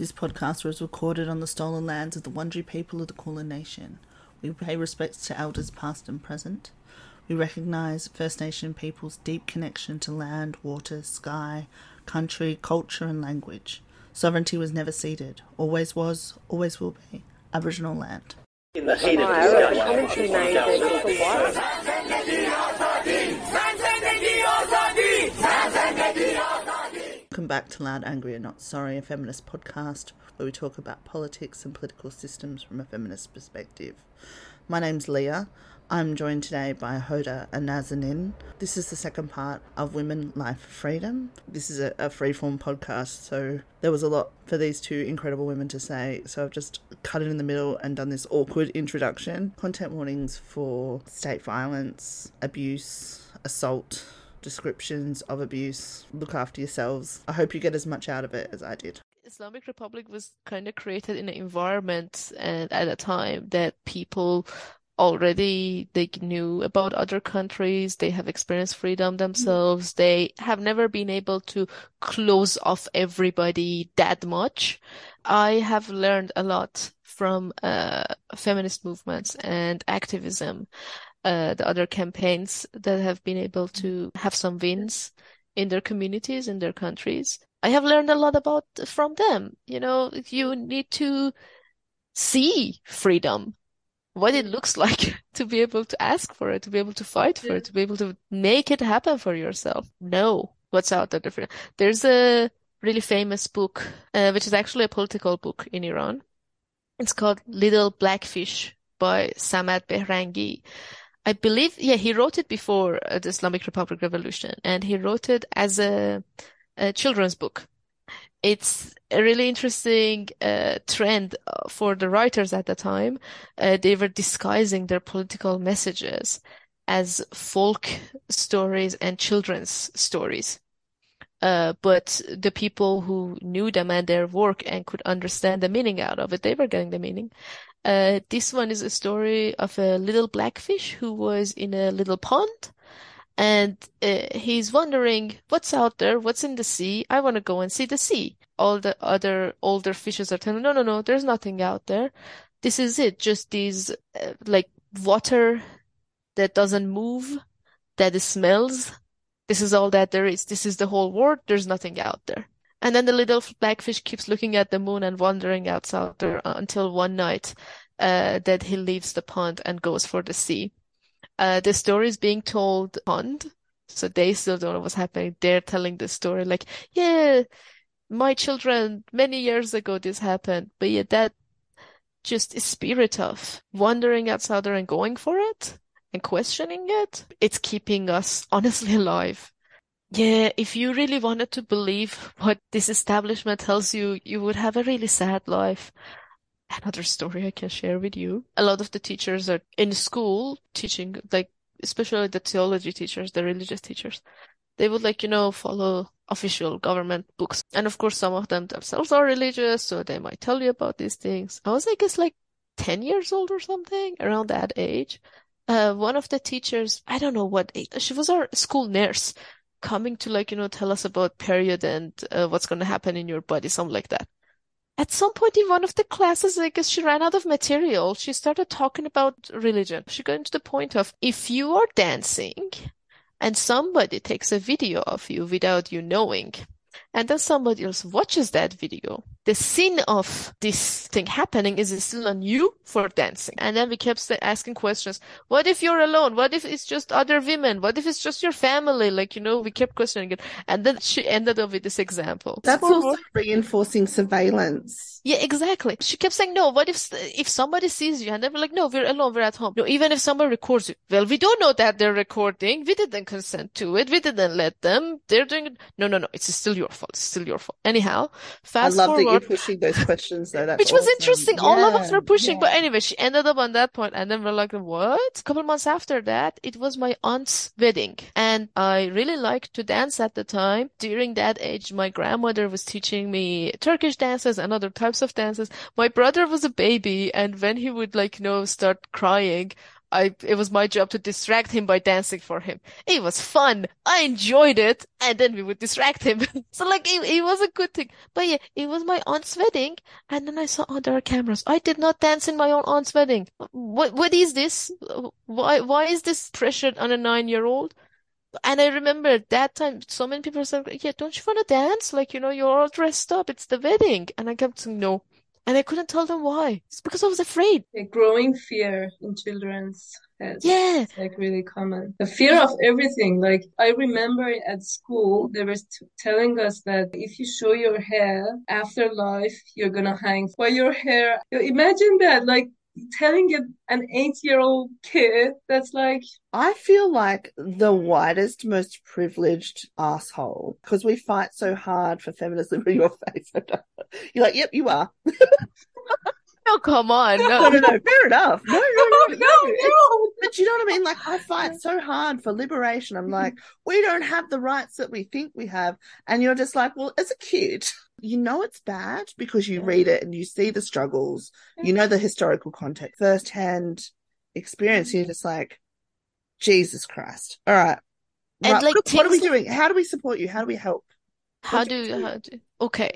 This podcast was recorded on the stolen lands of the Wurundjeri people of the Kulin Nation. We pay respects to elders past and present. We recognise First Nation people's deep connection to land, water, sky, country, culture, and language. Sovereignty was never ceded, always was, always will be Aboriginal land. In the heat of Fire, back to Loud, Angry, and Not Sorry, a feminist podcast where we talk about politics and political systems from a feminist perspective. My name's Leah. I'm joined today by Hoda and Nazanin. This is the second part of Women, Life, Freedom. This is a, a freeform podcast, so there was a lot for these two incredible women to say, so I've just cut it in the middle and done this awkward introduction. Content warnings for state violence, abuse, assault, descriptions of abuse. Look after yourselves. I hope you get as much out of it as I did. Islamic Republic was kind of created in an environment and at a time that people already they knew about other countries, they have experienced freedom themselves, they have never been able to close off everybody that much. I have learned a lot from uh, feminist movements and activism, uh, the other campaigns that have been able to have some wins in their communities, in their countries. I have learned a lot about from them. You know, you need to see freedom, what it looks like to be able to ask for it, to be able to fight for it, to be able to make it happen for yourself. Know what's out there. There's a really famous book, uh, which is actually a political book in Iran. It's called Little Blackfish by Samad Behrangi. I believe, yeah, he wrote it before uh, the Islamic Republic Revolution, and he wrote it as a, a children's book. It's a really interesting uh, trend uh, for the writers at the time. Uh, they were disguising their political messages as folk stories and children's stories. Uh, but the people who knew them and their work and could understand the meaning out of it, they were getting the meaning. Uh, this one is a story of a little blackfish who was in a little pond and uh, he's wondering what's out there, what's in the sea. I want to go and see the sea. All the other older fishes are telling, no, no, no, there's nothing out there. This is it, just these uh, like water that doesn't move, that smells. This is all that there is. This is the whole world. There's nothing out there. And then the little blackfish keeps looking at the moon and wandering outside there until one night uh, that he leaves the pond and goes for the sea. Uh, the story is being told pond, so they still don't know what's happening. They're telling the story like, yeah, my children, many years ago this happened, but yeah, that just is spirit of wandering outside there and going for it and questioning it. It's keeping us honestly alive. Yeah, if you really wanted to believe what this establishment tells you, you would have a really sad life. Another story I can share with you. A lot of the teachers are in school teaching, like, especially the theology teachers, the religious teachers. They would like, you know, follow official government books. And of course, some of them themselves are religious, so they might tell you about these things. I was, I guess, like 10 years old or something, around that age. Uh, one of the teachers, I don't know what age, she was our school nurse coming to like, you know, tell us about period and uh, what's going to happen in your body, something like that. At some point in one of the classes, I guess she ran out of material. She started talking about religion. She got into the point of if you are dancing and somebody takes a video of you without you knowing, and then somebody else watches that video, the sin of this thing happening is it still on you for dancing. And then we kept asking questions. What if you're alone? What if it's just other women? What if it's just your family? Like, you know, we kept questioning it. And then she ended up with this example. That's Poor also reinforcing surveillance. yeah, exactly. She kept saying, no, what if, if somebody sees you? And they were like, no, we're alone, we're at home. No, even if somebody records you. Well, we don't know that they're recording. We didn't consent to it. We didn't let them. They're doing it. No, no, no. It's still your fault. It's still your fault. Anyhow, I fast love pushing those questions though. That's Which was awesome. interesting. All of us were pushing, yeah. but anyway, she ended up on that point, and then we're like, what? A couple months after that, it was my aunt's wedding, and I really liked to dance at the time. During that age, my grandmother was teaching me Turkish dances and other types of dances. My brother was a baby, and when he would like, you know, start crying, I it was my job to distract him by dancing for him. It was fun. I enjoyed it, and then we would distract him. So like it, it was a good thing. But yeah, it was my aunt's wedding, and then I saw there are cameras. I did not dance in my own aunt's wedding. What what is this? Why why is this pressured on a nine-year-old? And I remember at that time, so many people said, "Yeah, don't you want to dance? Like, you know, you're all dressed up. It's the wedding." And I kept saying, "No." And I couldn't tell them why. It's because I was afraid. A growing fear in children's heads. Yeah. It's like really common. The fear of everything. Like I remember at school, they were t- telling us that if you show your hair after life, you're gonna hang for your hair. Imagine that. Like telling an eight-year-old kid that's like I feel like the whitest, most privileged asshole because we fight so hard for feminism in your face. You're like, yep, you are. No, come on. No, No. no, no, fair enough. No, oh, no, no, no. no. But you know what I mean? Like, I fight so hard for liberation. I'm mm-hmm. like, we don't have the rights that we think we have. And you're just like, well, as a kid, you know it's bad because you read it and you see the struggles, you know the historical context, firsthand experience. You're just like, Jesus Christ. All right. And, Right, like, what, what are we doing? How do we support you? How do we help? How do do you how do okay.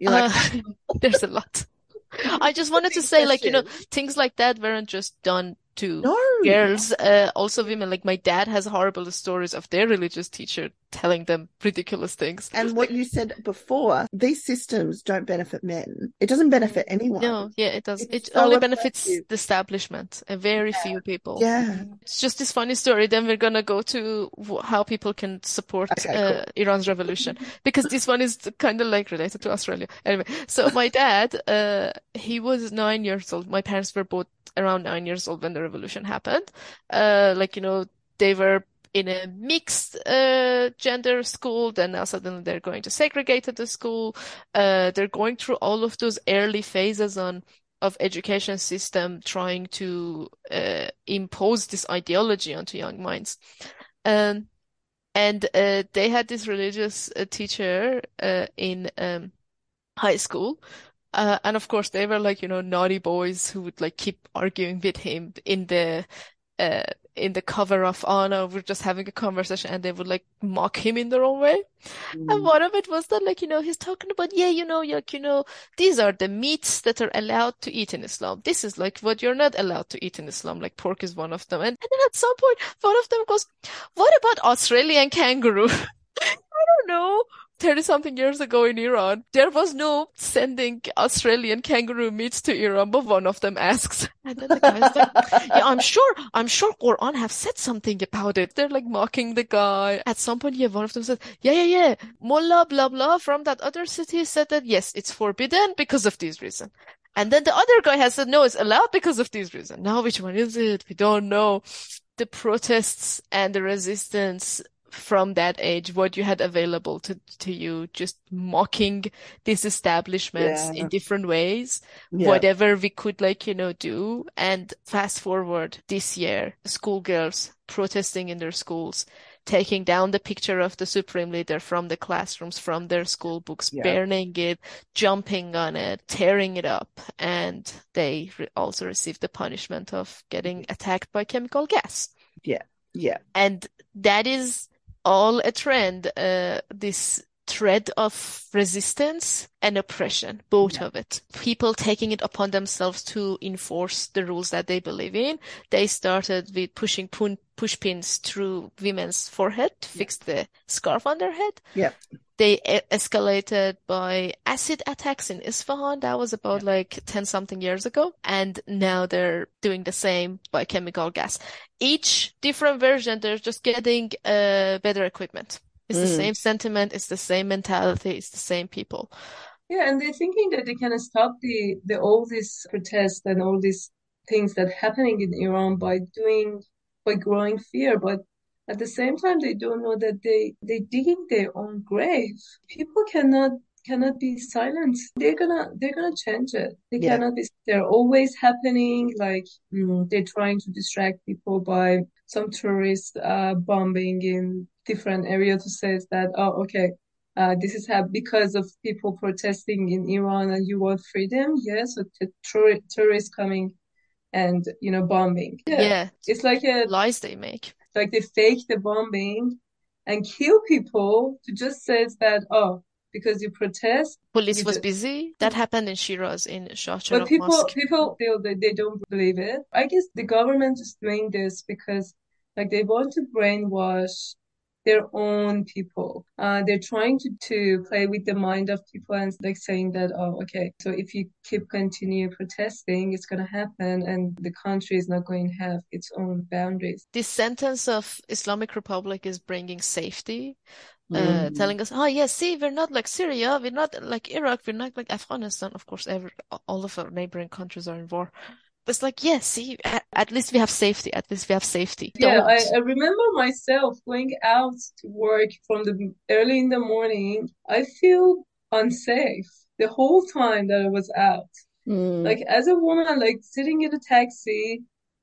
Like, Uh, there's a lot. I just wanted to say, like, you know, things like that weren't just done to no. girls, uh, also women. Like my dad has horrible stories of their religious teacher telling them ridiculous things. And what you said before, these systems don't benefit men. It doesn't benefit anyone. No, yeah, it does. It's It so only benefits effective. the establishment, and very few people. Yeah. It's just this funny story. Then we're gonna go to how people can support Okay, uh, Iran's revolution because this one is kind of like related to Australia. Anyway, so my dad, uh, he was nine years old. My parents were both around nine years old when the revolution happened. Uh, like you know, they were in a mixed uh, gender school. Then now suddenly they're going to segregated the school. Uh, they're going through all of those early phases on of education system trying to uh, impose this ideology onto young minds. Um, and uh, they had this religious uh, teacher uh, in um, high school. Uh, and of course, they were like, you know, naughty boys who would like keep arguing with him in the uh, in the cover of, oh no, we're just having a conversation, and they would like mock him in their own way. And one of it was that, like, you know, he's talking about, yeah, you know, like, you know, these are the meats that are allowed to eat in Islam. This is like what you're not allowed to eat in Islam. Like pork is one of them. And, and then at some point, one of them goes, what about Australian kangaroo? I don't know. 30 something years ago in Iran, there was no sending Australian kangaroo meats to Iran, but one of them asks. And then the guy's like, yeah, I'm sure, I'm sure Quran have said something about it. They're like mocking the guy. At some point, yeah, one of them said, yeah, yeah, yeah, Mullah, blah, blah, from that other city said that, yes, it's forbidden because of this reason. And then the other guy has said, no, it's allowed because of this reason. Now, which one is it? We don't know. The protests and the resistance from that age, what you had available to, to you, just mocking these establishments Yeah. in different ways Yeah. whatever we could like you know do and fast forward this year schoolgirls protesting in their schools taking down the picture of the supreme leader from the classrooms from their school books Yeah. burning it jumping on it tearing it up and they re- also received the punishment of getting mm-hmm. attacked by chemical gas Yeah. Yeah. And that is all a trend, uh, this thread of resistance and oppression, both Yeah. of it. People taking it upon themselves to enforce the rules that they believe in. They started with pushing pun push pins through women's forehead to fix the scarf on their head. Yeah. They e- escalated by acid attacks in Isfahan. That was about like 10 something years ago. And now they're doing the same by chemical gas. Each different version, they're just getting uh, better equipment. It's the Mm. same sentiment, it's the same mentality, it's the same people. Yeah, and they're thinking that they can stop the, the all these protests and all these things that happening in Iran by doing by growing fear, but at the same time they don't know that they they digging their own grave. People cannot cannot be silent. They're gonna they're gonna change it. They Yeah. cannot be. They're always happening. Like mm, they're trying to distract people by some tourist uh, bombing in different area to say that oh okay uh, this is how because of people protesting in Iran and you want freedom. Yes, so the tour- tourists coming and you know bombing. Yeah, It's like a lies they make. like they fake the bombing and kill people to just says that oh because you protest Police you was busy. That happened in Shiraz in Shah but people Mosque. people feel that they don't believe it. I guess the government is doing this because like they want to brainwash their own people. Uh, they're trying to, to play with the mind of people and like saying that, oh, okay, so if you keep continue protesting, it's gonna happen and the country is not going to have its own boundaries. This sentence of Islamic Republic is bringing safety, uh, Mm. telling us, oh yes, see, we're not like Syria, we're not like Iraq, we're not like Afghanistan. Of course, every all of our neighboring countries are in war. It's like, yeah, see, at, at least we have safety. At least we have safety. Yeah, I, I remember myself going out to work from the early in the morning. I feel unsafe the whole time that I was out. Mm. Like as a woman, like sitting in a taxi,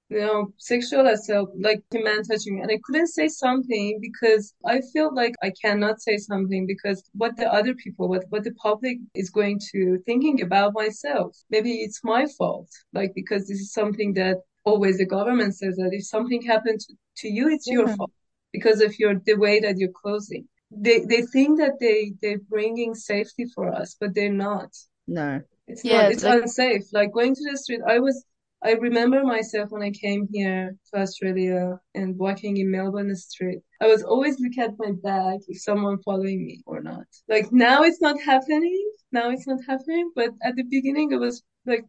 you know, sexual assault, like a man touching me, and I couldn't say something because I feel like I cannot say something because what the other people, what what the public is going to thinking about myself. Maybe it's my fault, like because this is something that always the government says that if something happens to, you, it's your fault because of your the way that you're closing. They they think that they they're bringing safety for us, but they're not. No. It's Yeah, not, it's like unsafe. Like going to the street, I was, I remember myself when I came here to Australia and walking in Melbourne street. I was always looking at my back if someone following me or not. Like now it's not happening. Now it's not happening. But at the beginning, it was like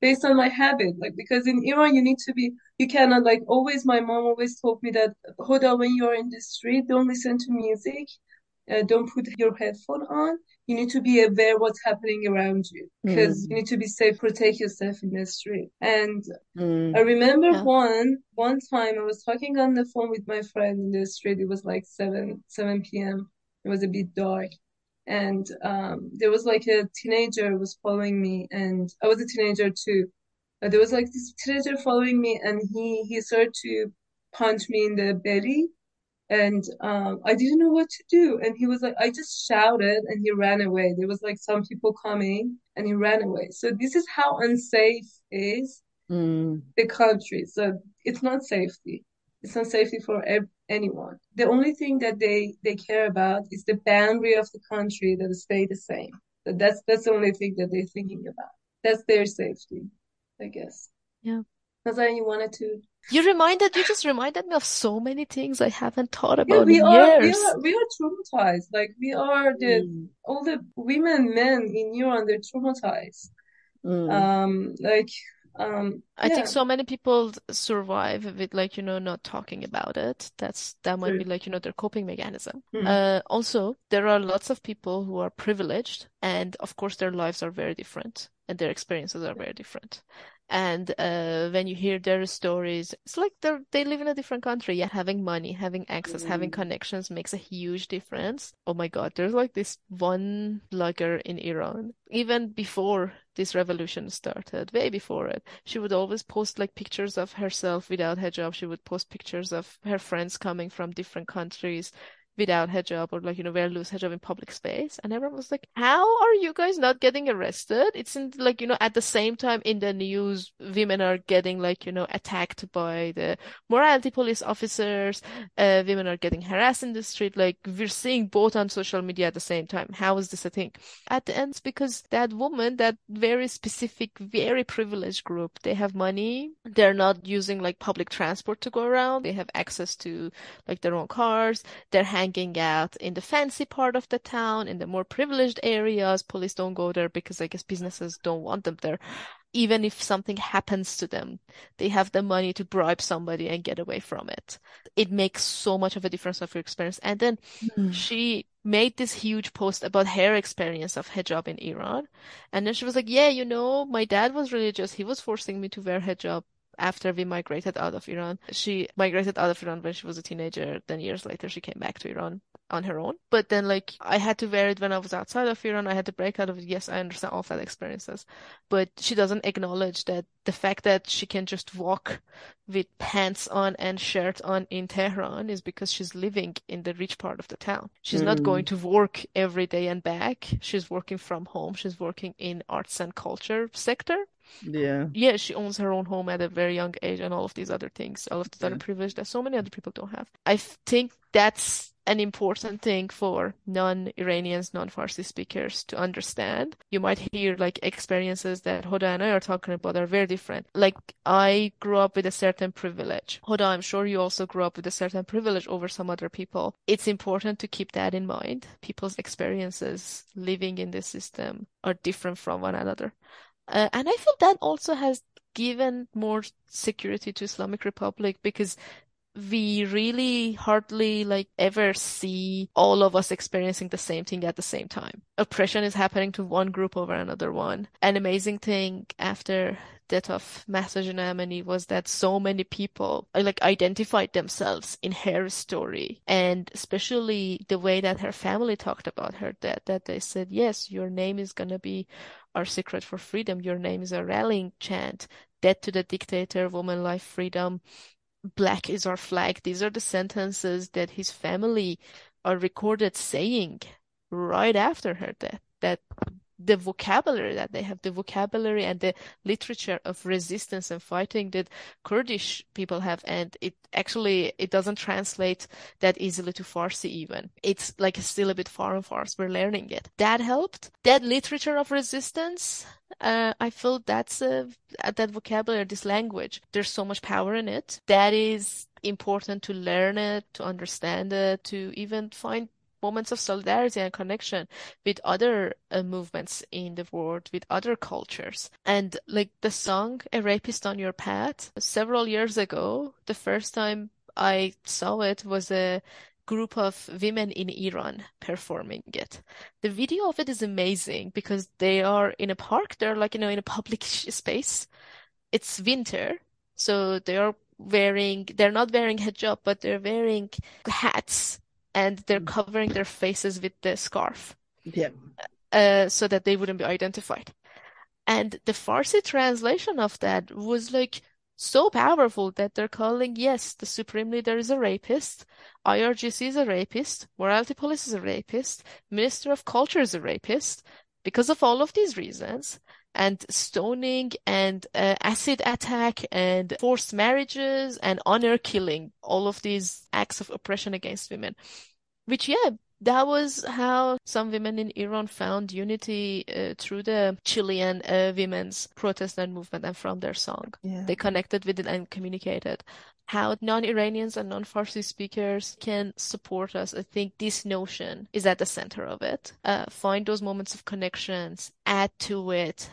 based on my habit. Like because in Iran, you need to be, you cannot like always. My mom always told me that, Hoda, when you're in the street, don't listen to music. Uh, don't put your headphone on. You need to be aware what's happening around you because Mm. you need to be safe, protect yourself in the street. And Mm. I remember Yeah. one one time I was talking on the phone with my friend in the street. It was like seven seven p.m. It was a bit dark, and um, there was like a teenager was following me, and I was a teenager too. Uh, there was like this teenager following me, and he he started to punch me in the belly, and um, I didn't know what to do. And he was like, I just shouted, and he ran away. There was like some people coming, and he ran away. So this is how unsafe is Mm. the country. So it's not safety. It's not safety for ev anyone. The only thing that they they care about is the boundary of the country that stay the same. So that's that's the only thing that they're thinking about. That's their safety, I guess. Yeah. Nazan, you wanted to? You reminded, you just reminded me of so many things I haven't thought Yeah, about we in are we are we are traumatized. Like we are the Mm. all the women, men in Iran, they're traumatized. Mm. Um, like um, I think so many people survive with like, you know, not talking about it. That's that might be like, you know, their coping mechanism. Mhm. Uh, also, there are lots of people who are privileged, and of course, their lives are very different, and their experiences are very different. And uh, when you hear their stories, it's like they they live in a different country. Yeah, having money, having access, having Mm. connections makes a huge difference. Oh my God, there's like this one blogger in Iran, even before this revolution started, way before it. She would always post like pictures of herself without hijab. She would post pictures of her friends coming from different countries without hijab or like, you know, wear loose hijab in public space. And everyone was like, how are you guys not getting arrested? It's in like, you know, at the same time in the news, women are getting like, you know, attacked by the morality police officers. Uh, women are getting harassed in the street. Like we're seeing both on social media at the same time. How is this a thing? At the end, because that woman, that very specific, very privileged group, they have money. They're not using like public transport to go around. They have access to like their own cars. They're hanging out in the fancy part of the town, in the more privileged areas. Police don't go there because I guess businesses don't want them there. Even if something happens to them, they have the money to bribe somebody and get away from it. It makes so much of a difference of your experience. And then Mm. she made this huge post about her experience of hijab in Iran. And then she was like, Yeah, you know, my dad was religious. He was forcing me to wear hijab after we migrated out of Iran. She migrated out of Iran when she was a teenager. Then years later, she came back to Iran on her own. But then, like, I had to wear it when I was outside of Iran. I had to break out of it. Yes, I understand all of that experiences. But she doesn't acknowledge that the fact that she can just walk with pants on and shirt on in Tehran is because she's living in the rich part of the town. She's not going Mm. to work every day and back. She's working from home. She's working in arts and culture sector. Yeah. Yeah, she owns her own home at a very young age and all of these other things, all of these other privilege that so many other people don't have. i think that's an important thing for non-Iranians, non-Farsi speakers to understand. You might hear like experiences that Hoda and I are talking about are very different. Like I grew up with a certain privilege. Hoda, I'm sure you also grew up with a certain privilege over some other people. It's important to keep that in mind. People's experiences living in this system are different from one another. Uh, and I feel that also has given more security to Islamic Republic because we really hardly like ever see all of us experiencing the same thing at the same time. Oppression is happening to one group over another one. An amazing thing after death of Mahsa Amini was that so many people uh, like identified themselves in her story. And especially the way that her family talked about her death that they said yes your name is gonna be our secret for freedom. Your name is a rallying chant. Death to the dictator woman life freedom. Black is our flag. These are the sentences that his family are recorded saying right after her death that the vocabulary that they have, the vocabulary and the literature of resistance and fighting that Kurdish people have, and it actually it doesn't translate that easily to Farsi even. It's like still a bit foreign for us. We're learning it. That helped. That literature of resistance, uh, I feel that's uh, that vocabulary, this language. There's so much power in it. That is important to learn it, to understand it, to even find moments of solidarity and connection with other uh, movements in the world, with other cultures. And like the song A Rapist on Your Path, several years ago, the first time I saw it was a group of women in Iran performing it. The video of it is amazing because they are in a park, they're like, you know, in a public space. It's winter, so they are wearing, they're not wearing hijab, but they're wearing hats and they're covering their faces with the scarf Yeah. uh, so that they wouldn't be identified. And the Farsi translation of that was like so powerful that they're calling, yes, the Supreme Leader is a rapist, IRGC is a rapist, Morality Police is a rapist, Minister of Culture is a rapist, because of all of these reasons. And stoning and uh, acid attack and forced marriages and honor killing, all of these acts of oppression against women. Which, yeah, that was how some women in Iran found unity uh, through the Chilean uh, women's protest and movement and from their song. Yeah. They connected with it and communicated. How non-Iranians and non-Farsi speakers can support us. I think this notion is at the center of it. Uh, find those moments of connections, add to it,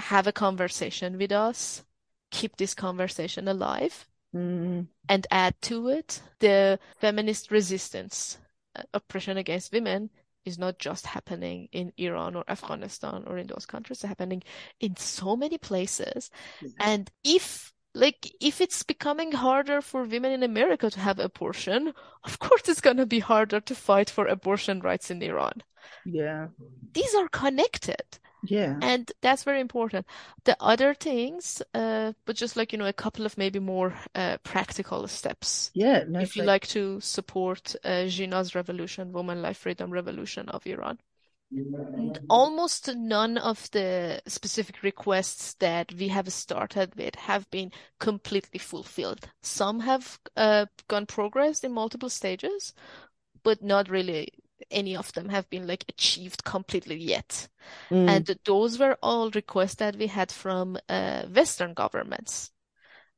have a conversation with us, keep this conversation alive, Mm. and add to it the feminist resistance uh, oppression against women is not just happening in Iran or Afghanistan or in those countries, it's happening in so many places. And if like if it's becoming harder for women in America to have abortion, of course it's gonna be harder to fight for abortion rights in Iran. Yeah. These are connected. Yeah. And that's very important. The other things, uh, but just like, you know, a couple of maybe more uh, practical steps. Yeah. No, If you like to support uh, Jina's revolution, Woman Life Freedom Revolution of Iran. Almost none of the specific requests that we have started with have been completely fulfilled. Some have uh, gone progressed in multiple stages, but not really any of them have been like achieved completely yet. Mm. And those were all requests that we had from uh, Western governments.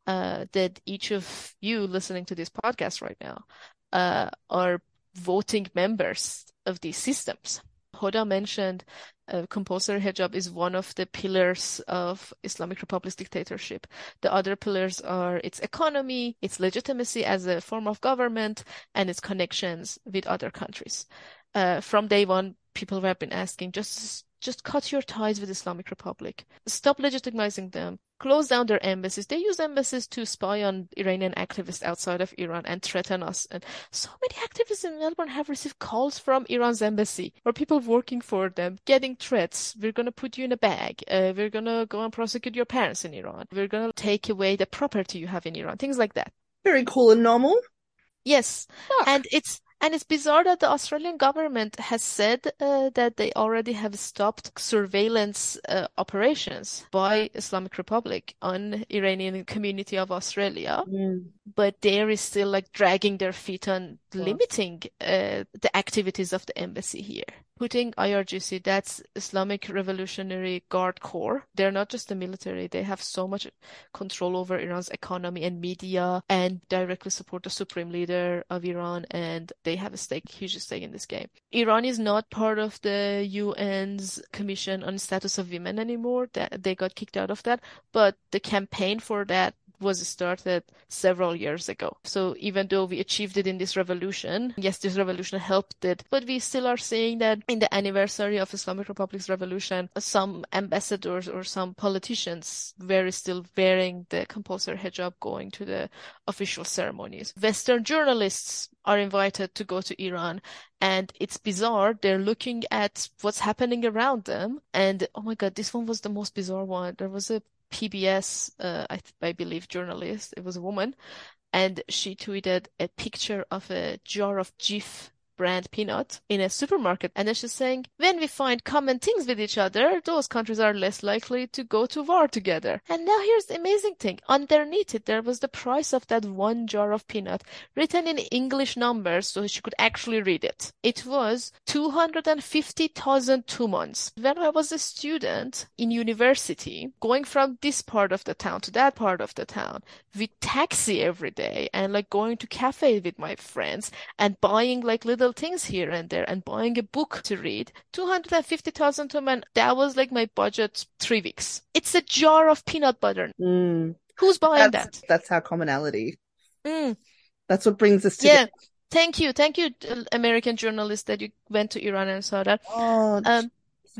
Uh, that each of you listening to this podcast right now uh, are voting members of these systems. Hoda mentioned uh, compulsory hijab is one of the pillars of Islamic Republic's dictatorship. The other pillars are its economy, its legitimacy as a form of government, and its connections with other countries. Uh, from day one, people have been asking, just just cut your ties with Islamic Republic. Stop legitimizing them. Close down their embassies. They use embassies to spy on Iranian activists outside of Iran and threaten us. And so many activists in Melbourne have received calls from Iran's embassy or people working for them, getting threats. We're going to put you in a bag. Uh, we're going to go and prosecute your parents in Iran. We're going to take away the property you have in Iran. Things like that. Very cool and normal. Yes. And it's And it's bizarre that the Australian government has said uh, that they already have stopped surveillance uh, operations by Islamic Republic on Iranian community of Australia, Mm. But there is still like dragging their feet on Wow. limiting uh, the activities of the embassy here. Putting IRGC, that's Islamic Revolutionary Guard Corps. They're not just the military, they have so much control over Iran's economy and media and directly support the supreme leader of Iran and they have a stake, huge stake in this game. Iran is not part of the UN's Commission on Status of Women anymore. That they got kicked out of that, but the campaign for that was started several years ago. So even though we achieved it in this revolution, yes, this revolution helped it, but we still are seeing that in the anniversary of Islamic Republic's revolution, some ambassadors or some politicians were still wearing the compulsory hijab going to the official ceremonies. Western journalists are invited to go to Iran and it's bizarre. They're looking at what's happening around them. And oh my God, this one was the most bizarre one. There was a PBS, uh, I, I believe, journalist. It was a woman, and she tweeted a picture of a jar of Jif brand peanut in a supermarket. And then she's saying, when we find common things with each other, those countries are less likely to go to war together. And now here's the amazing thing. Underneath it, there was the price of that one jar of peanut written in English numbers so she could actually read it. It was 250,000 tumans. When I was a student in university, going from this part of the town to that part of the town with taxi every day and like going to cafe with my friends and buying like little things here and there and buying a book to read. 250,000 tuman, that was like my budget three weeks. It's a jar of peanut butter. Mm. Who's buying That's that? that's our commonality. Mm. That's what brings us to Yeah. Thank you. Thank you, uh, American journalist, that you went to Iran and saw that. Oh, Um,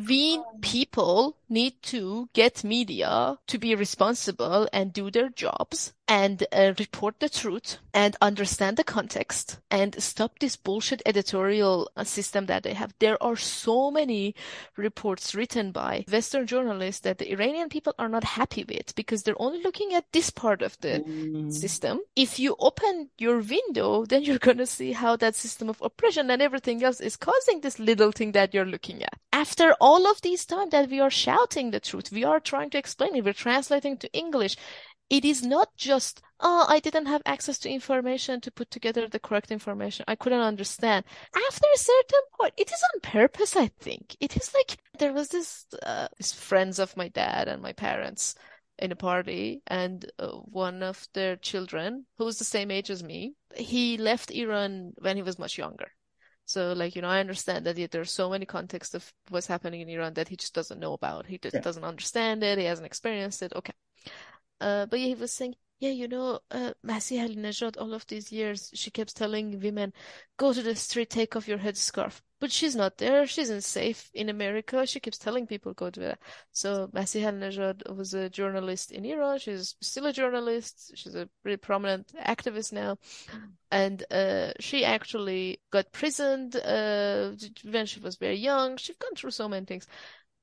we people need to get media to be responsible and do their jobs and uh, report the truth and understand the context and stop this bullshit editorial uh, system that they have. There are so many reports written by Western journalists that the Iranian people are not happy with because they're only looking at this part of the Mm. system. If you open your window, then you're going to see how that system of oppression and everything else is causing this little thing that you're looking at. After all of these time that we are shouting the truth, we are trying to explain it, we're translating to English. It is not just, oh, I didn't have access to information to put together the correct information. I couldn't understand. After a certain point, it is on purpose, I think. It is like there was this, uh, these friends of my dad and my parents in a party, and uh, one of their children, who was the same age as me, he left Iran when he was much younger. So, like, you know, I understand that there's so many contexts of what's happening in Iran that he just doesn't know about. He just Yeah. doesn't understand it. He hasn't experienced it. Okay. Uh, but yeah, he was saying, yeah, you know, uh, Masih Alinejad, all of these years, she keeps telling women, go to the street, take off your headscarf. But she's not there. She isn't safe in America. She keeps telling people, go to that. So Masih Alinejad was a journalist in Iran. She's still a journalist. She's a really prominent activist now. And uh, she actually got prisoned uh, when she was very young. She's gone through so many things.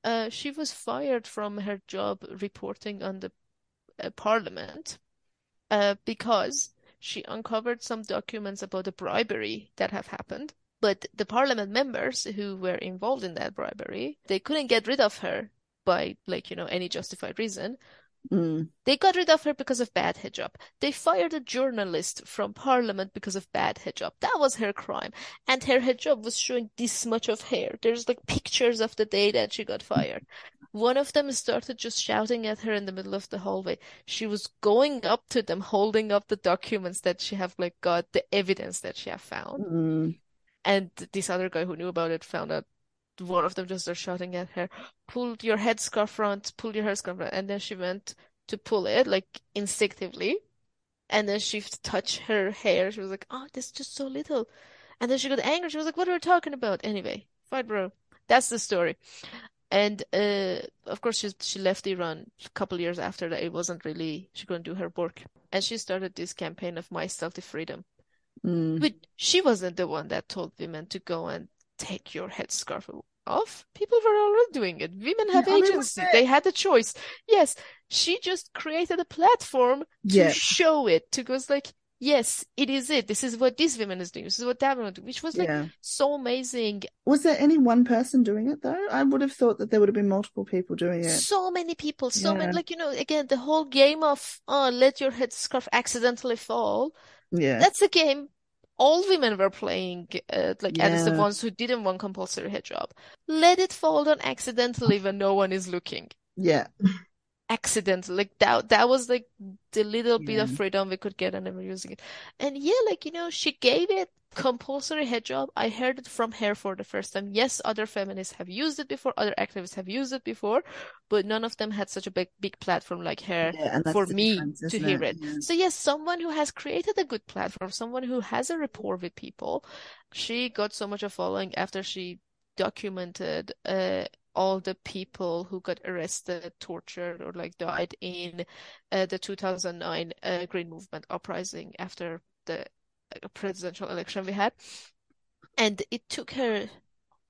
Uh, she was fired from her job reporting on the parliament uh, because she uncovered some documents about the bribery that have happened. But the parliament members who were involved in that bribery, they couldn't get rid of her by, like, you know, any justified reason. Mm. They got rid of her because of bad hijab. They fired a journalist from parliament because of bad hijab. That was her crime. And her hijab was showing this much of hair. There's like pictures of the day that she got fired. One of them started just shouting at her in the middle of the hallway. She was going up to them, holding up the documents that she have like got the evidence that she have found. Mm. And this other guy who knew about it found out one of them just started shouting at her, pull your headscarf front, pull your headscarf front. And then she went to pull it, like instinctively. And then she touched her hair. She was like, oh, this is just so little. And then she got angry. She was like, what are we talking about? Anyway, fine, bro. That's the story. And uh, of course, she she left Iran a couple years after that. It wasn't really she couldn't do her work, and she started this campaign of My Stealthy Freedom. Mm. But she wasn't the one that told women to go and take your headscarf off. People were already doing it. Women have Yeah, agency. They had a choice. Yes, she just created a platform to show it, to go like, yes, it is it. This is what this woman is doing. This is what that woman doing, which was like Yeah. so amazing. Was there any one person doing it though? I would have thought that there would have been multiple people doing it. So many people, so Yeah. many, like, you know, again, the whole game of, oh, let your headscarf accidentally fall. Yeah. That's a game all women were playing, uh, like at least the ones who didn't want compulsory hijab. Let it fall down accidentally when no one is looking. Yeah. Accidentally, like that, that was like the little bit of freedom we could get and they were using it. And yeah, like, you know, she gave it compulsory hijab. I heard it from her for the first time. Yes, other feminists have used it before, other activists have used it before, but none of them had such a big, big platform like her Yeah, for me to hear it? Yeah. So yes, someone who has created a good platform, someone who has a rapport with people. She got so much of following after she documented uh, all the people who got arrested, tortured, or like died in uh, the 2009 uh, Green Movement uprising after the presidential election we had. And it took her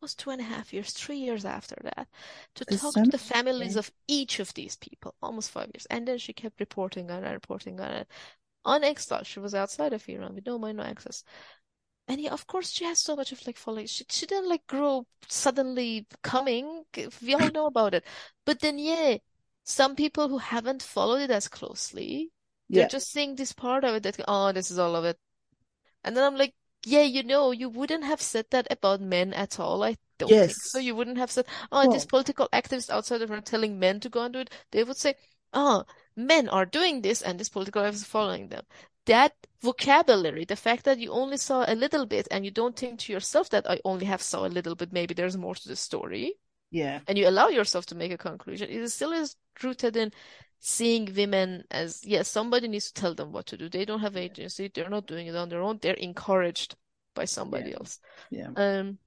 almost two and a half years, three years after that, to There's talk so to the families of each of these people, almost five years. And then she kept reporting on it, reporting on it. On exile, she was outside of Iran with no mind, no access. And yeah, of course, she has so much of like following. She, she didn't like grow suddenly coming. We all know about it. But then, yeah, some people who haven't followed it as closely, they're just seeing this part of it that, oh, this is all of it. And then I'm like, yeah, you know, you wouldn't have said that about men at all. I don't think so. You wouldn't have said, oh, this Well, political activist outside of her telling men to go and do it. They would say, oh, men are doing this and this political activist is following them. That vocabulary, the fact that you only saw a little bit and you don't think to yourself that I only have saw a little bit, maybe there's more to the story, yeah. and you allow yourself to make a conclusion, it still is rooted in seeing women as, yes, somebody needs to tell them what to do. They don't have agency. They're not doing it on their own. They're encouraged by somebody Yeah. else. Yeah. Um,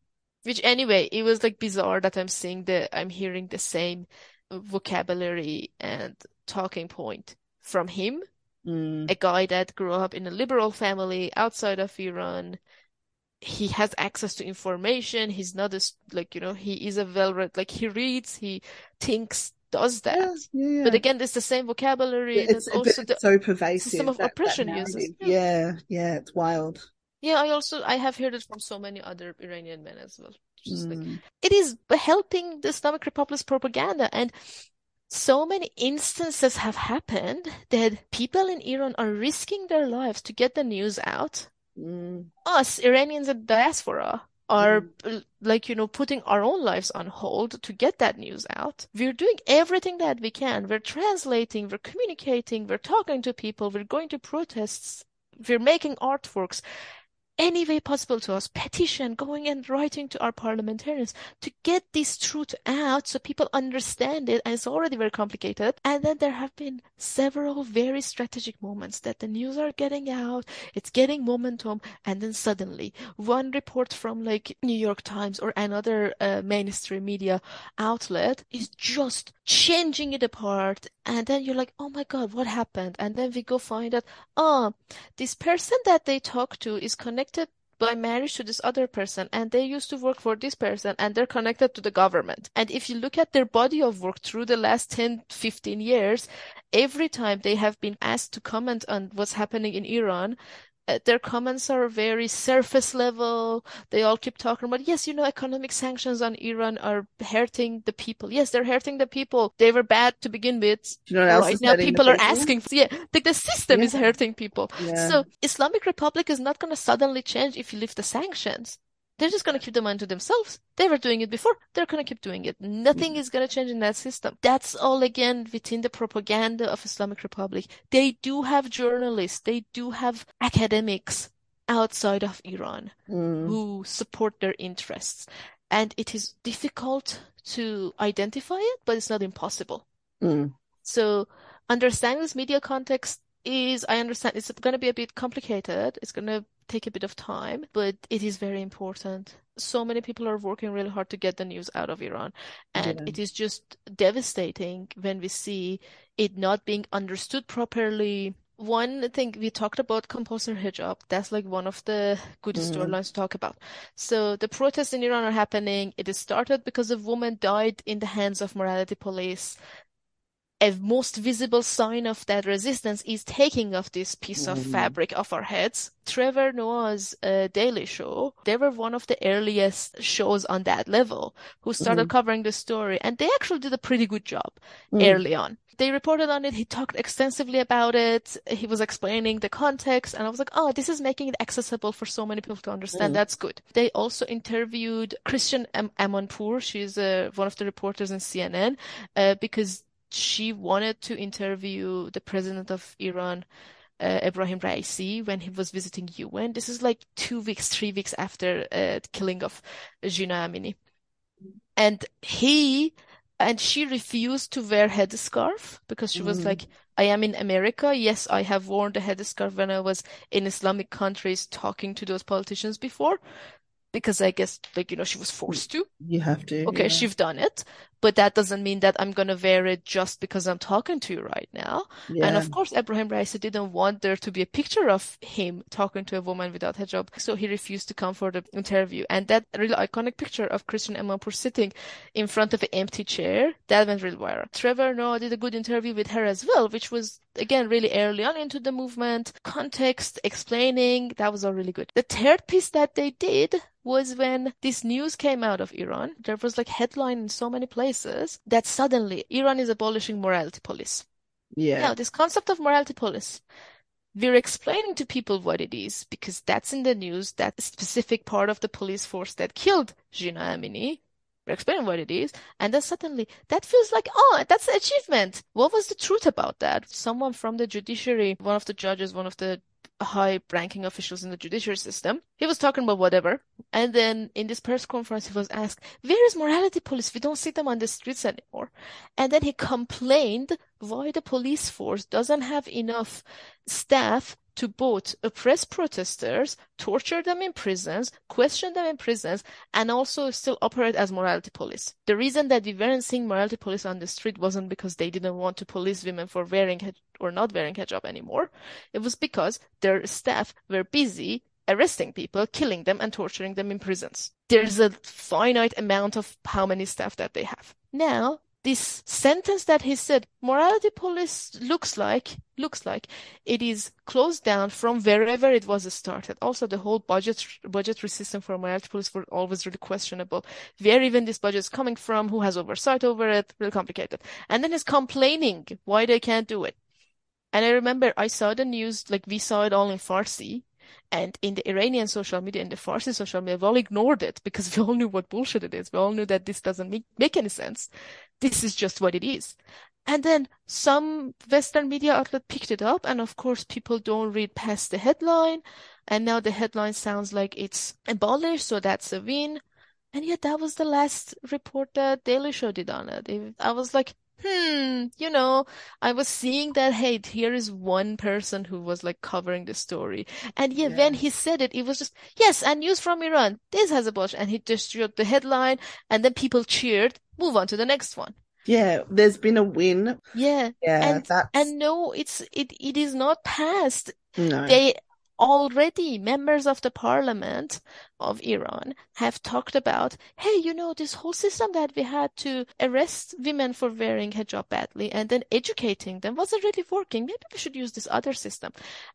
which anyway, it was like bizarre that I'm seeing the, I'm hearing the same vocabulary and talking point from him, Mm. a guy that grew up in a liberal family outside of Iran. He has access to information. He's not as like, you know, he is a well-read, like he reads, he thinks, does that. Yeah. But again, it's the same vocabulary it's, also it's so pervasive system of that, that oppression uses. Yeah. Yeah. Yeah. It's wild. Yeah, I also I have heard it from so many other Iranian men as well. Just like Mm. it is helping the Islamic Republic's propaganda, and so many instances have happened that people in Iran are risking their lives to get the news out. Mm. Us, Iranians in diaspora, are Mm. uh, like, you know, putting our own lives on hold to get that news out. We're doing everything that we can. We're translating, we're communicating, we're talking to people, we're going to protests, we're making artworks. Any way possible to us, petition, going and writing to our parliamentarians to get this truth out so people understand it. And it's already very complicated. And then there have been several very strategic moments that the news are getting out, it's getting momentum, and then suddenly one report from like New York Times or another uh, mainstream media outlet is just changing it apart. And then you're like, oh my God, what happened? And then we go find out, oh, this person that they talk to is connected by marriage to this other person and they used to work for this person and they're connected to the government. And if you look at their body of work through the last 10, 15 years, every time they have been asked to comment on what's happening in Iran, Uh, their comments are very surface level. They all keep talking about, yes, you know, economic sanctions on Iran are hurting the people. Yes, they're hurting the people. They were bad to begin with. You know Right now, people are asking, yeah, like the system is hurting people. Yeah. So Islamic Republic is not going to suddenly change if you lift the sanctions. They're just going to keep the them unto themselves. They were doing it before. They're going to keep doing it. Nothing is going to change in that system. That's all again within the propaganda of Islamic Republic. They do have journalists. They do have academics outside of Iran Mm. who support their interests. And it is difficult to identify it, but it's not impossible. Mm. So understanding this media context is, I understand it's going to be a bit complicated. It's going to take a bit of time, but it is very important. So many people are working really hard to get the news out of Iran, and Yeah. it is just devastating when we see it not being understood properly. One thing we talked about compulsory hijab, that's like one of the good Mhm. storylines to talk about. So the protests in Iran are happening. It is started because a woman died in the hands of morality police a most visible sign of that resistance is taking off this piece of Mm. fabric off our heads. Trevor Noah's uh, Daily Show, they were one of the earliest shows on that level who started Mhm. covering the story, and they actually did a pretty good job Mm. early on. They reported on it. He talked extensively about it. He was explaining the context, and I was like, oh, this is making it accessible for so many people to understand. Mm. That's good. They also interviewed Christiane Am- Amanpour. She's uh, one of the reporters in CNN, uh, because she wanted to interview the president of Iran, uh, Ibrahim Raisi, when he was visiting UN. This is like two weeks, three weeks after uh, the killing of Jina Amini. And he and she refused to wear headscarf because she was Mm. like, I am in America. Yes, I have worn the headscarf when I was in Islamic countries talking to those politicians before. Because I guess, like, you know, she was forced to. You have to. Okay, yeah. she's done it, but that doesn't mean that I'm gonna wear it just because I'm talking to you right now. And of course, Ebrahim Raisi didn't want there to be a picture of him talking to a woman without hijab, so he refused to come for the interview. And that really iconic picture of Christiane Amanpour sitting in front of an empty chair, that went really viral. Trevor Noah did a good interview with her as well, which was again really early on into the movement, context, explaining, that was all really good. The third piece that they did was when this news came out of Iran. There was like headline in so many places that suddenly Iran is abolishing morality police. Yeah. Now, this concept of morality police, we're explaining to people what it is because that's in the news, that specific part of the police force that killed Jina Amini. We're explaining what it is, and then suddenly that feels like, oh, that's an achievement. What was the truth about that? Someone from the judiciary, one of the judges, one of the high-ranking officials in the judiciary system, he was talking about whatever, and then in this press conference he was asked, "Where is morality police? We don't see them on the streets anymore." And then he complained why the police force doesn't have enough staff to both oppress protesters, torture them in prisons, question them in prisons, and also still operate as morality police. The reason that we weren't seeing morality police on the street wasn't because they didn't want to police women for wearing or not wearing hijab anymore. It was because their staff were busy arresting people, killing them, and torturing them in prisons. There's a finite amount of how many staff that they have. Now, this sentence that he said, morality police looks like, looks like it is closed down from wherever it was started. Also, the whole budget, budgetary system for morality police were always really questionable. Where even this budget is coming from, who has oversight over it, really complicated. And then he's complaining why they can't do it. And I remember I saw the news, like we saw it all in Farsi. And in the Iranian social media, in the Farsi social media, we all ignored it because we all knew what bullshit it is. We all knew that this doesn't make, make any sense. This is just what it is. And then some Western media outlet picked it up, and of course, people don't read past the headline. And now the headline sounds like it's abolished, so that's a win. And yet, that was the last report that Daily Show did on it. I was like, hmm, you know, I was seeing that, hey, here is one person who was like covering the story. And yeah, when he said it, it was just, yes, and news from Iran. This has a abolished. And he just wrote the headline, and then people cheered. Move on to the next one. Yeah. There's been a win. Yeah. Yeah. And That's and no, it's it it is not passed. no. They already members of the parliament of Iran have talked about, hey, you know, this whole system that we had to arrest women for wearing hijab badly and then educating them wasn't really working. Maybe we should use this other system.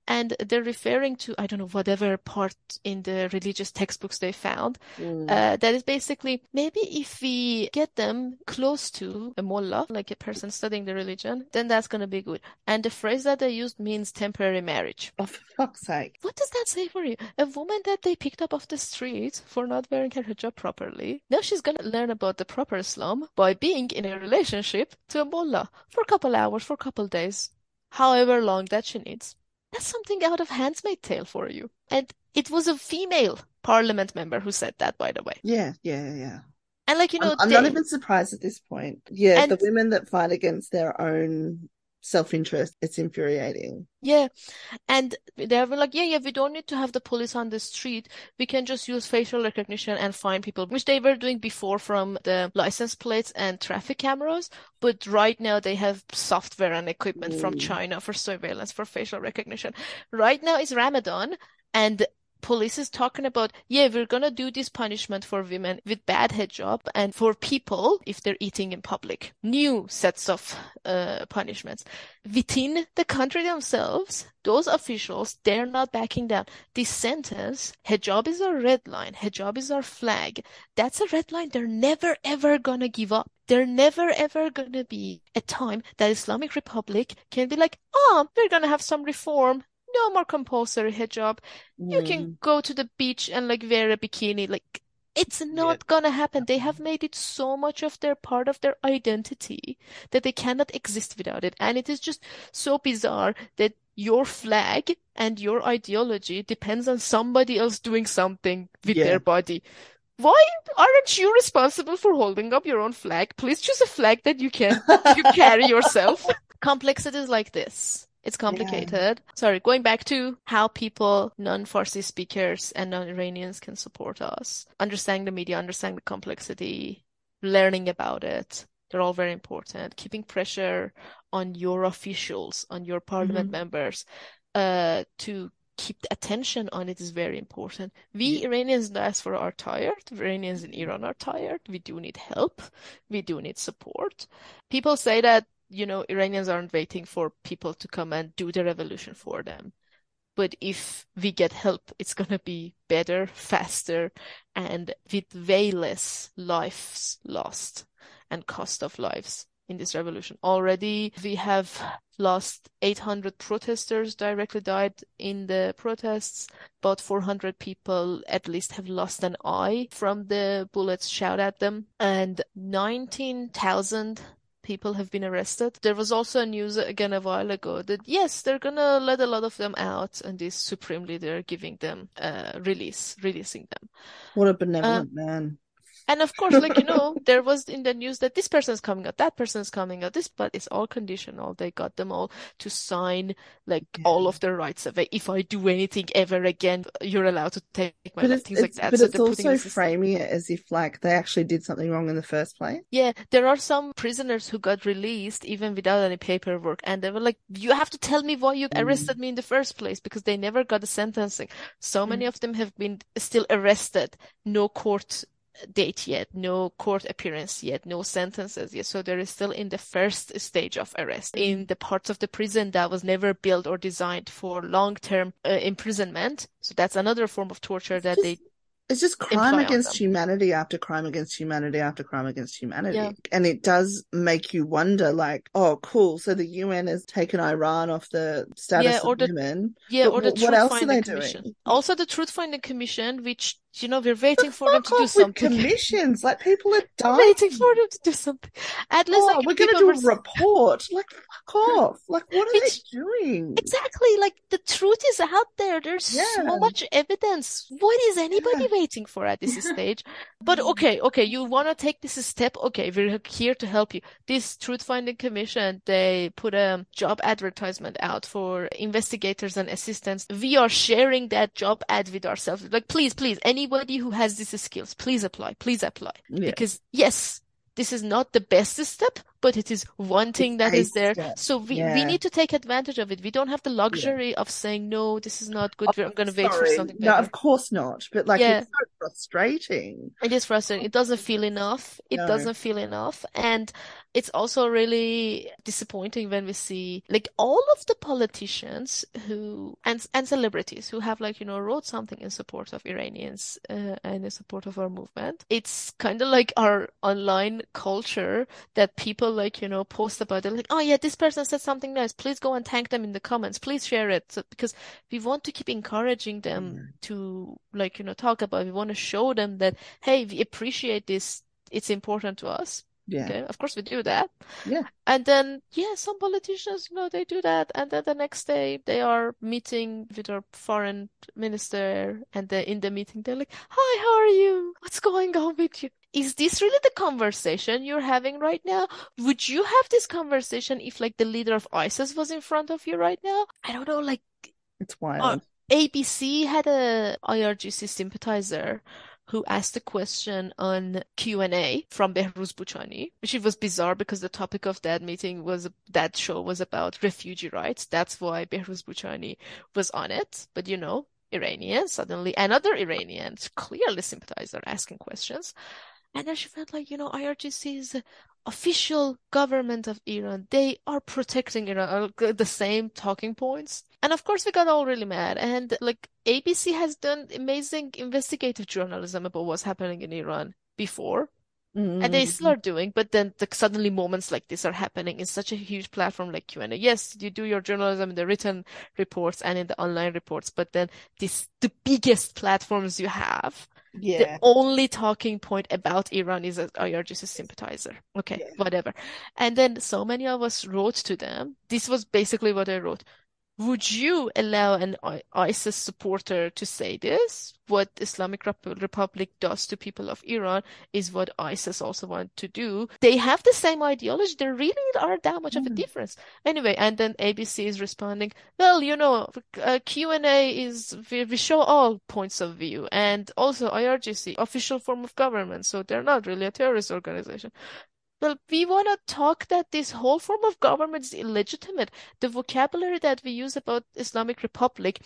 And they're referring to, I don't know, whatever part in the religious textbooks they found Mm. uh, that is basically maybe if we get them close to a mullah, like a person studying the religion, then that's going to be good. And the phrase that they used means temporary marriage. Oh, for fuck's sake. What does that say for you? A woman that they picked up off the street for not wearing her hijab properly. Now she's going to learn about the proper Islam by being in a relationship to a mullah for a couple hours, for a couple days, however long that she needs. That's something out of Handmaid's Tale for you. And it was a female parliament member who said that, by the way. Yeah. Yeah. Yeah. And like, you know, I'm, I'm not even surprised at this point. Yeah. And- The women that fight against their own self-interest, it's infuriating. Yeah. And they were like, yeah, yeah, we don't need to have the police on the street. We can just use facial recognition and find people, which they were doing before from the license plates and traffic cameras. But right now they have software and equipment from Mm. China for surveillance, for facial recognition. Right now is Ramadan and police is talking about, yeah, we're gonna do this punishment for women with bad hijab and for people if they're eating in public. New sets of uh, punishments. Within the country themselves, those officials, they're not backing down. This sentence, hijab is our red line, hijab is our flag. That's a red line they're never ever gonna give up. There never ever gonna be a time that Islamic Republic can be like, oh, we're gonna have some reform. No more compulsory hijab. You can Mm. go to the beach and like wear a bikini. Like it's not gonna happen. They have made it so much of their part of their identity that they cannot exist without it. And it is just so bizarre that your flag and your ideology depends on somebody else doing something with Yeah. their body. Why aren't you responsible for holding up your own flag? Please choose a flag that you can you carry yourself. Complexities like this. It's complicated. Sorry, going back to how people, non-Farsi speakers and non-Iranians can support us. Understanding the media, understanding the complexity, learning about it. They're all very important. Keeping pressure on your officials, on your parliament Mhm. members, uh, to keep the attention on it is very important. We Yeah. Iranians in diaspora are tired. Iranians in Iran are tired. We do need help. We do need support. People say that, you know, Iranians aren't waiting for people to come and do the revolution for them. But if we get help, it's gonna be better, faster, and with way less lives lost and cost of lives in this revolution. Already we have lost 800 protesters directly died in the protests. About 400 people at least have lost an eye from the bullets shot at them. And 19,000 people have been arrested. There was also a news again a while ago that yes, they're gonna let a lot of them out, and this supreme leader giving them uh, release, releasing them. What a Uh, benevolent man. And of course, like you know, there was in the news that this person is coming out, that person is coming out, this, but it's all conditional. They got them all to sign like all of their rights away. If I do anything ever again, you're allowed to take my life, it's, things like that. but So it's also in the system. framing it as if like they actually did something wrong in the first place. Yeah, there are some prisoners who got released even without any paperwork, and they were like, "You have to tell me why you Mm. arrested me in the first place," because they never got a sentencing. So many Mm. of them have been still arrested, no court date yet, no court appearance yet, no sentences yet. So they're still in the first stage of arrest in the parts of the prison that was never built or designed for long-term uh, imprisonment. So that's another form of torture that they it's just crime against humanity after crime against humanity after crime against humanity. Yeah. And it does make you wonder, like, oh, cool. So the UN has taken Iran off the status Yeah, or of the women. Yeah, But or the wh- what else are Truth they Finding Commission. doing? Also, the Truth Finding Commission, which, you know, we're The waiting for them to do something. commissions. Like people are We're waiting for them to do something. At least, Oh, like, we're gonna do were a report. Like, fuck off. Like, what are they doing? exactly like the truth is out there. There's so much evidence. What is anybody Yeah. waiting for at this stage? But okay, okay, you want to take this step? Okay, we're here to help you. This Truth Finding Commission, they put a job advertisement out for investigators and assistants. We are sharing that job ad with ourselves. Like, please, please, anybody who has these skills, please apply, please apply. Yeah. Because yes, this is not the best step, but it is one thing It's that there. step. So we, we need to take advantage of it. We don't have the Yeah. luxury of saying, no, this is not good. Oh, We're- I'm going to wait for something No, of course not. But like, Yeah. it's so frustrating. It is frustrating. It doesn't feel enough. It No. doesn't feel enough. And it's also really disappointing when we see like all of the politicians who and and celebrities who have like, you know, wrote something in support of Iranians uh, and in support of our movement. It's kind of like our online culture that people like, you know, post about it like, oh yeah, this person said something nice. Please go and thank them in the comments. Please share it. So, because we want to keep encouraging them Yeah. to like, you know, talk about it. We want to show them that, hey, we appreciate this. It's important to us. Yeah. Okay. Of course we do that. Yeah. And then, yeah, some politicians, you know, they do that. And then the next day they are meeting with our foreign minister. And then in the meeting, they're like, hi, how are you? What's going on with you? Is this really the conversation you're having right now? Would you have this conversation if like the leader of ISIS was in front of you right now? I don't know, like It's uh, wild. ABC had a IRGC sympathizer who asked a question on Q&A from Behrouz Boochani, which was bizarre because the topic of that meeting was that show was about refugee rights. That's why Behrouz Boochani was on it. But you know, Iranian, suddenly another Iranian, clearly sympathizer, asking questions. And then she felt like, you know, IRGC is official government of Iran. They are protecting Iran, uh, the same talking points. And of course, we got all really mad. And like ABC has done amazing investigative journalism about what's happening in Iran before. And they still mm-hmm. are doing, but then the, suddenly moments like this are happening in such a huge platform like Q&A. Yes, you do your journalism in the written reports and in the online reports, but then this the biggest platforms you have, Yeah. the only talking point about Iran is that, oh, you're just a sympathizer. Okay, Yeah. whatever. And then so many of us wrote to them. This was basically what I wrote. Would you allow an ISIS supporter to say this? What Islamic Republic does to people of Iran is what ISIS also want to do. They have the same ideology. There really are not that much of a Mm. difference. Anyway, and then ABC is responding, well, you know, uh, Q&A is, we, we show all points of view. And also IRGC, official form of government. So they're not really a terrorist organization. Well, we want to talk that this whole form of government is illegitimate. The vocabulary that we use about Islamic Republic,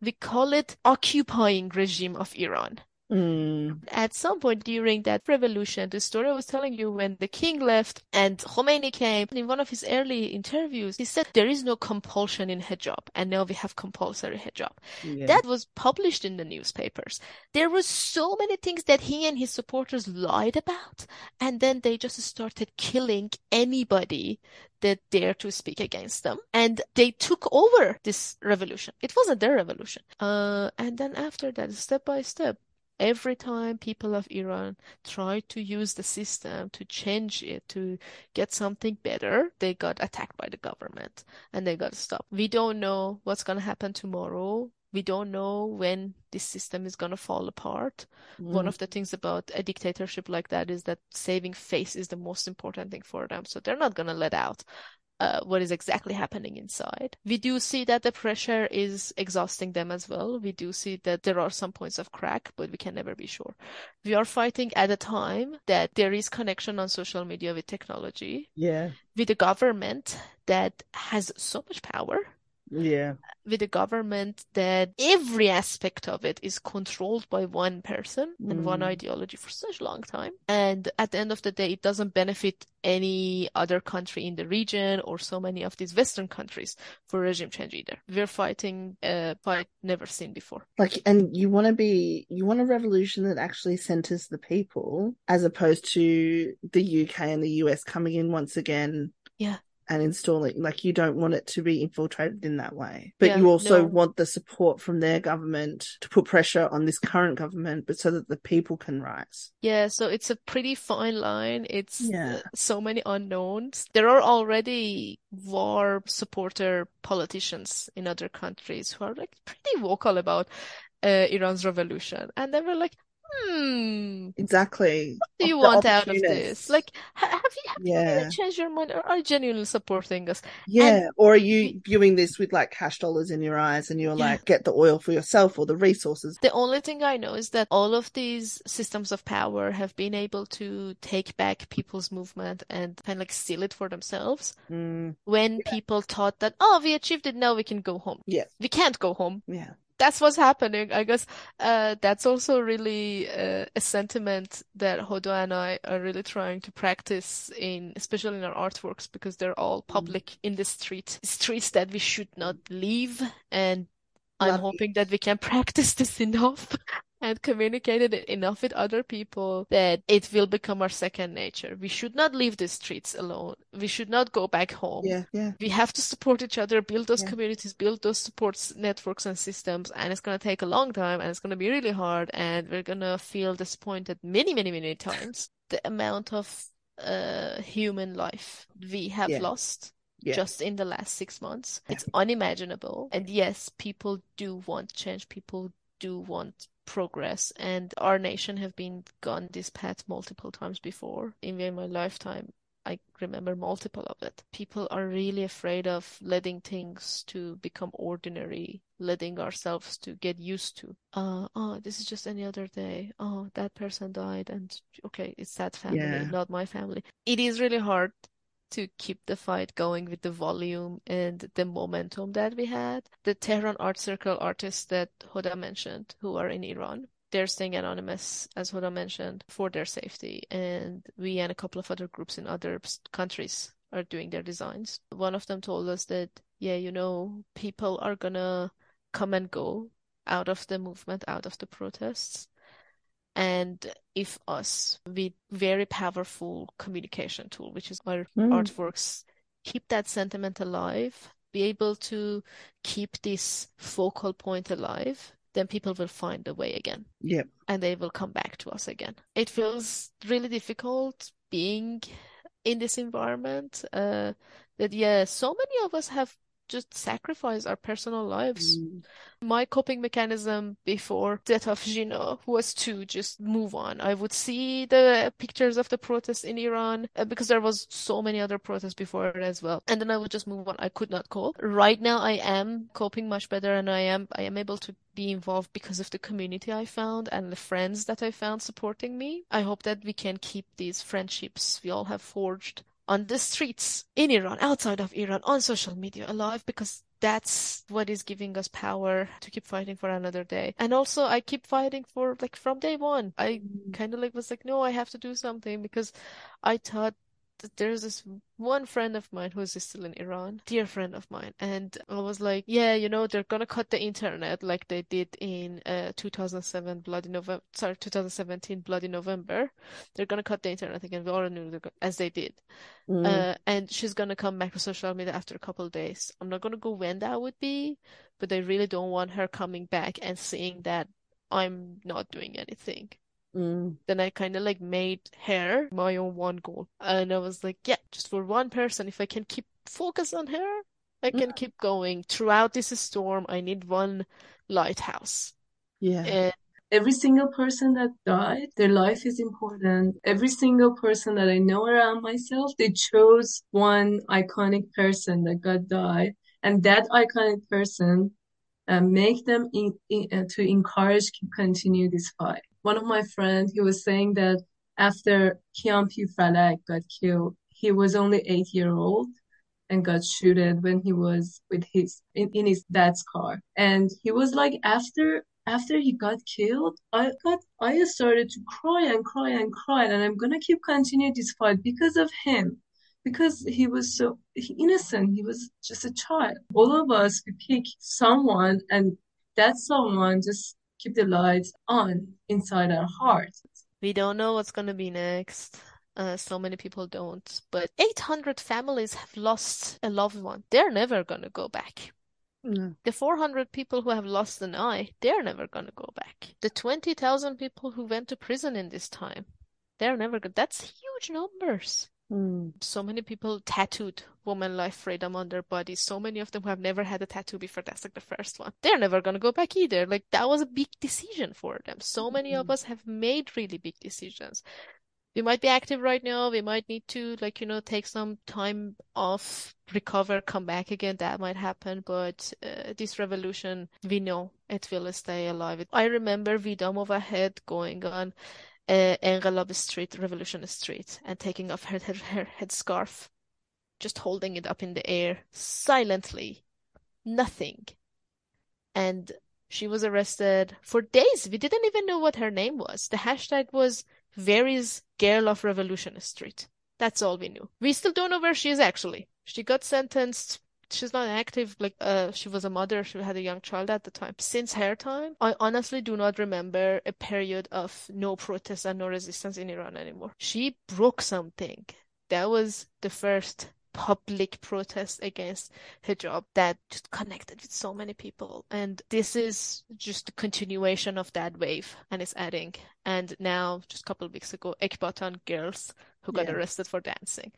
we call it occupying regime of Iran. Mm. At some point during that revolution, the story I was telling you when the king left and Khomeini came, in one of his early interviews, he said there is no compulsion in hijab, and now we have compulsory hijab. Yeah. That was published in the newspapers. There were so many things that he and his supporters lied about, and then they just started killing anybody that dared to speak against them. And they took over this revolution. It wasn't their revolution. Uh, and then after that, step by step, every time people of Iran try to use the system to change it, to get something better, they got attacked by the government and they got stopped. We don't know what's going to happen tomorrow. We don't know when this system is going to fall apart. One Mm. of the things about a dictatorship like that is that saving face is the most important thing for them. So they're not going to let out uh, what is exactly happening inside. We do see that the pressure is exhausting them as well. We do see that there are some points of crack, but we can never be sure. We are fighting at a time that there is connection on social media with technology, Yeah. with a government that has so much power Yeah. with a government that every aspect of it is controlled by one person and one Mm. ideology for such a long time. And at the end of the day, it doesn't benefit any other country in the region or so many of these Western countries for regime change either. We're fighting a fight never seen before. Like, and you want to be, you want a revolution that actually centers the people as opposed to the UK and the US coming in once again. Yeah. And installing, like, you don't want it to be infiltrated in that way. But Yeah, you also no. want the support from their government to put pressure on this current government, but so that the people can rise. Yeah, so it's a pretty fine line. It's Yeah. so many unknowns. There are already war supporter politicians in other countries who are like pretty vocal about uh, Iran's revolution. And then we're like, hmm, Exactly. what do you want out of this? Like, have you, have you Yeah. really changed your mind or are you genuinely supporting us? Yeah. Or are you viewing this with like cash dollars in your eyes and you're Yeah. like, get the oil for yourself or the resources? The only thing I know is that all of these systems of power have been able to take back people's movement and kind of like steal it for themselves. Mm, when people thought that, oh, we achieved it, now we can go home. Yeah. We can't go home. yeah. That's what's happening. I guess uh, that's also really uh, a sentiment that Hoda and I are really trying to practice in, especially in our artworks, because they're all public in the street, streets that we should not leave. And I'm Love it. hoping that we can practice this enough and communicated it enough with other people that it will become our second nature. We should not leave the streets alone. We should not go back home. Yeah. Yeah. We have to support each other, build those Yeah. communities, build those supports networks and systems, and it's gonna take a long time and it's gonna be really hard and we're gonna feel disappointed many, many, many times. The amount of uh human life we have Yeah. lost Yeah. just in the last six months. It's unimaginable. And yes, people do want change. People do want progress. And our nation have been gone this path multiple times before. In my lifetime, I remember multiple of it. People are really afraid of letting things to become ordinary, letting ourselves to get used to. Uh, oh, this is just any other day. Oh, that person died, and okay, it's that family, Yeah. not my family. It is really hard to keep the fight going with the volume and the momentum that we had. The Tehran Art Circle artists that Hoda mentioned, who are in Iran, they're staying anonymous, as Hoda mentioned, for their safety. And we and a couple of other groups in other countries are doing their designs. One of them told us that, yeah, you know, people are gonna come and go out of the movement, out of the protests. And if us, with very powerful communication tool, which is our Mm. artworks, keep that sentiment alive, be able to keep this focal point alive, then people will find a way again Yep. and they will come back to us again. It feels really difficult being in this environment. Uh, that yeah, so many of us have just sacrificed our personal lives. Mm. My coping mechanism before death of Jina was to just move on. I would see the pictures of the protests in Iran uh, because there was so many other protests before it as well, and then I would just move on. I could not cope. Right now, I am coping much better, and I am I am able to be involved because of the community I found and the friends that I found supporting me. I hope that we can keep these friendships we all have forged on the streets in Iran, outside of Iran, on social media alive because that's what is giving us power to keep fighting for another day. And also I keep fighting for like from day one. I mm. kind of like was like, no, I have to do something because I thought there's this one friend of mine who's still in Iran, dear friend of mine, and I was like, yeah, you know, they're gonna cut the internet like they did in uh 2007 Bloody November, sorry, 2017 Bloody November. They're gonna cut the internet again. We all knew as they did. Mm. Uh, and she's gonna come back to social media after a couple of days. I'm not gonna go when that would be, but I really don't want her coming back and seeing that I'm not doing anything. Mm. Then I kind of like made her my own one goal. And I was like, yeah, just for one person, if I can keep focus on her, I can keep going throughout this storm. I need one lighthouse. Yeah. And Every single person that died, their life is important. Every single person that I know around myself, they chose one iconic person that got died, and that iconic person uh, make them in, in, uh, to encourage to continue this fight. One of my friends, he was saying that after Kian Pirfalak got killed, he was only eight year old and got shooted when he was with his in, in his dad's car. And he was like after after he got killed, I got I started to cry and cry and cry and I'm gonna keep continue this fight because of him. Because he was so innocent, he was just a child. All of us we pick someone and that someone just keep the lights on inside our hearts. we don't know what's gonna be next. Uh, so many people don't. But 800 families have lost a loved one. They're never gonna go back. No. The 400 people who have lost an eye, they're never gonna go back. The 20,000 people who went to prison in this time, they're never gonna. That's huge numbers. Mm. So many people tattooed woman life freedom on their bodies. So many of them who have never had a tattoo before. That's like the first one. They're never gonna go back either. Like that was a big decision for them. So many of us have made really big decisions. We might be active right now. We might need to like, you know, take some time off, recover, come back again. That might happen. But uh, this revolution, we know it will stay alive. I remember Vida Movahed going on uh, Street, Revolution Street, and taking off her, her, her headscarf, just holding it up in the air silently, nothing. And she was arrested for days. We didn't even know what her name was. The hashtag was Very's Girl of Revolution Street. That's all we knew. We still don't know where she is actually. She got sentenced. She's not active. Like, uh, she was a mother. She had a young child at the time. Since her time, I honestly do not remember a period of no protest and no resistance in Iran anymore. She broke something. That was the first public protest against hijab that just connected with so many people. And this is just a continuation of that wave and it's adding. And now, just a couple of weeks ago, Ekbatan girls who got Yeah. arrested for dancing.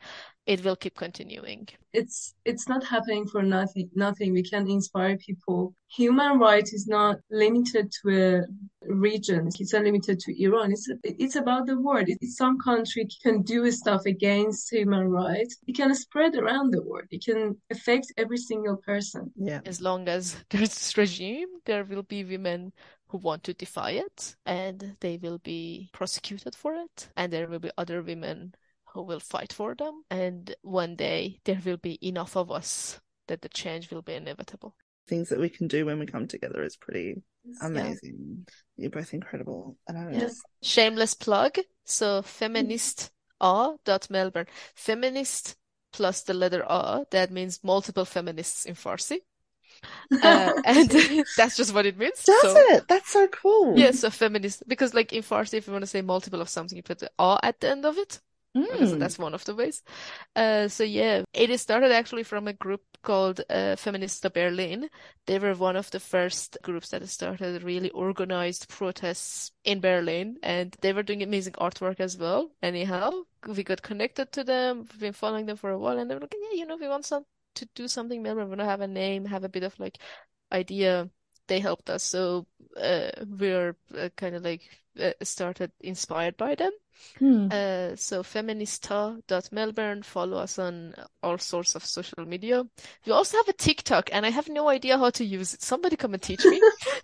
It will keep continuing. It's it's not happening for nothing. Nothing. We can inspire people. Human rights is not limited to a region. It's not limited to Iran. It's it's about the world. If some country can do stuff against human rights, it can spread around the world. It can affect every single person. Yeah. As long as there's this regime, there will be women who want to defy it and they will be prosecuted for it. And there will be other women who will fight for them. And one day there will be enough of us that the change will be inevitable. Things that we can do when we come together is pretty Yeah. amazing. You're both incredible. And I don't know. Yes. Shameless plug. So feminist A dot Melbourne. Feminist plus the letter A, that means multiple feminists in Farsi. Uh, and that's just what it means. Does So it? That's so cool. yeah, so feminist because like in Farsi, if you want to say multiple of something, you put the r at the end of it. Mm. that's one of the ways. Uh, so yeah, it is started actually from a group called uh, Feminista Berlin. They were one of the first groups that started really organized protests in Berlin, and they were doing amazing artwork as well. Anyhow, we got connected to them. We've been following them for a while, and they were like, yeah, you know, we want some to do something. Maybe we want to have a name, have a bit of like idea. They helped us, so uh, we're uh, kind of like uh, started inspired by them. Hmm. Uh, so feminista.melbourne, follow us on all sorts of social media. We also have a TikTok, and I have no idea how to use it. Somebody come and teach me.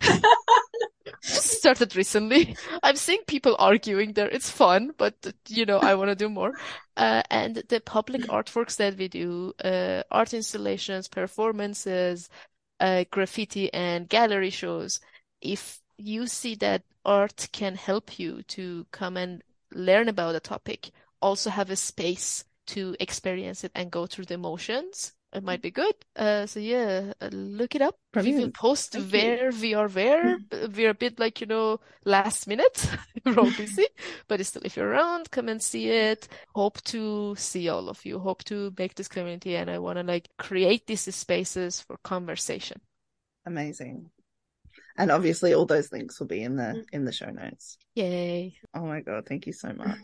Started recently. I'm seeing people arguing there. It's fun, but you know, I want to do more. Uh, and the public artworks that we do, uh, art installations, performances, uh, graffiti and gallery shows. If you see that art can help you to come and learn about a topic, also have a space to experience it and go through the emotions. It might be good. Uh, so yeah, uh, look it up. We will post Thank you. where we are where. We're a bit like, you know, last minute. We're all busy, but still, if you're around, come and see it. Hope to see all of you. Hope to make this community, and I want to like create these spaces for conversation. Amazing. And obviously all those links will be in the Mm. in the show notes. Yay. Oh my god, thank you so much.